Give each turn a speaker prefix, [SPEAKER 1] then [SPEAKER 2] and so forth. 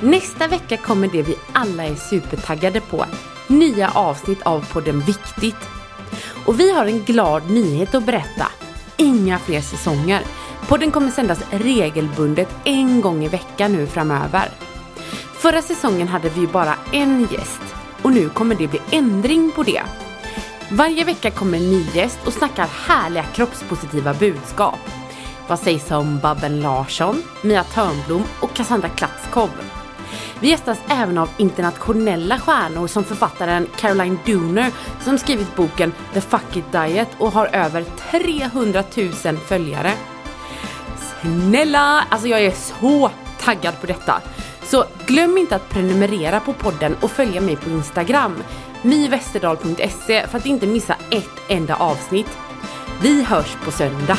[SPEAKER 1] Nästa vecka kommer det vi alla är supertaggade på. Nya avsnitt av podden Viktigt. Och vi har en glad nyhet att berätta. Inga fler säsonger. Podden kommer sändas regelbundet en gång i veckan nu framöver. Förra säsongen hade vi bara en gäst och nu kommer det bli ändring på det. Varje vecka kommer en ny gäst och snackar härliga kroppspositiva budskap. Vad sägs om Babben Larsson, Mia Törnblom och Cassandra Klatskov? Vi gästas även av internationella stjärnor som författaren Caroline Dooner som skrivit boken The Fuck It Diet och har över 300 000 följare. Snälla, alltså jag är så taggad på detta. Så glöm inte att prenumerera på podden och följa mig på Instagram, myvesterdal.se för att inte missa ett enda avsnitt. Vi hörs på söndag.